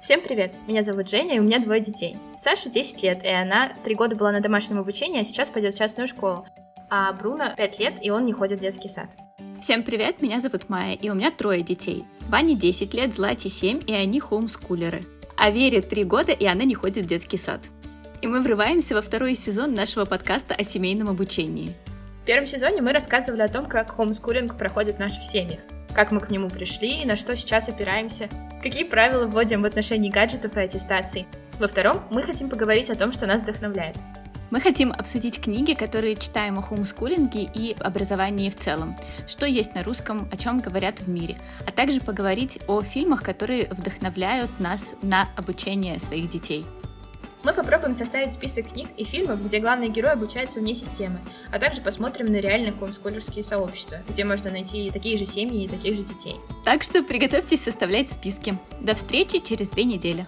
Всем привет! Меня зовут Женя, и у меня двое детей. Саша 10 лет, и она 3 года была на домашнем обучении, а сейчас пойдет в частную школу. А Бруно 5 лет, и он не ходит в детский сад. Всем привет, меня зовут Майя, и у меня трое детей. Ване 10 лет, Злате 7, и они хоумскулеры. А Вере 3 года, и она не ходит в детский сад. И мы врываемся во второй сезон нашего подкаста о семейном обучении. В первом сезоне мы рассказывали о том, как хоумскулинг проходит в наших семьях, как мы к нему пришли, на что сейчас опираемся, какие правила вводим в отношении гаджетов и аттестаций. Во втором мы хотим поговорить о том, что нас вдохновляет. Мы хотим обсудить книги, которые читаем о хоумскулинге и образовании в целом, что есть на русском, о чем говорят в мире, а также поговорить о фильмах, которые вдохновляют нас на обучение своих детей. Мы попробуем составить список книг и фильмов, где главный герой обучается вне системы, а также посмотрим на реальные хоумскулерские сообщества, где можно найти такие же семьи и таких же детей. Так что приготовьтесь составлять списки. До встречи через две недели.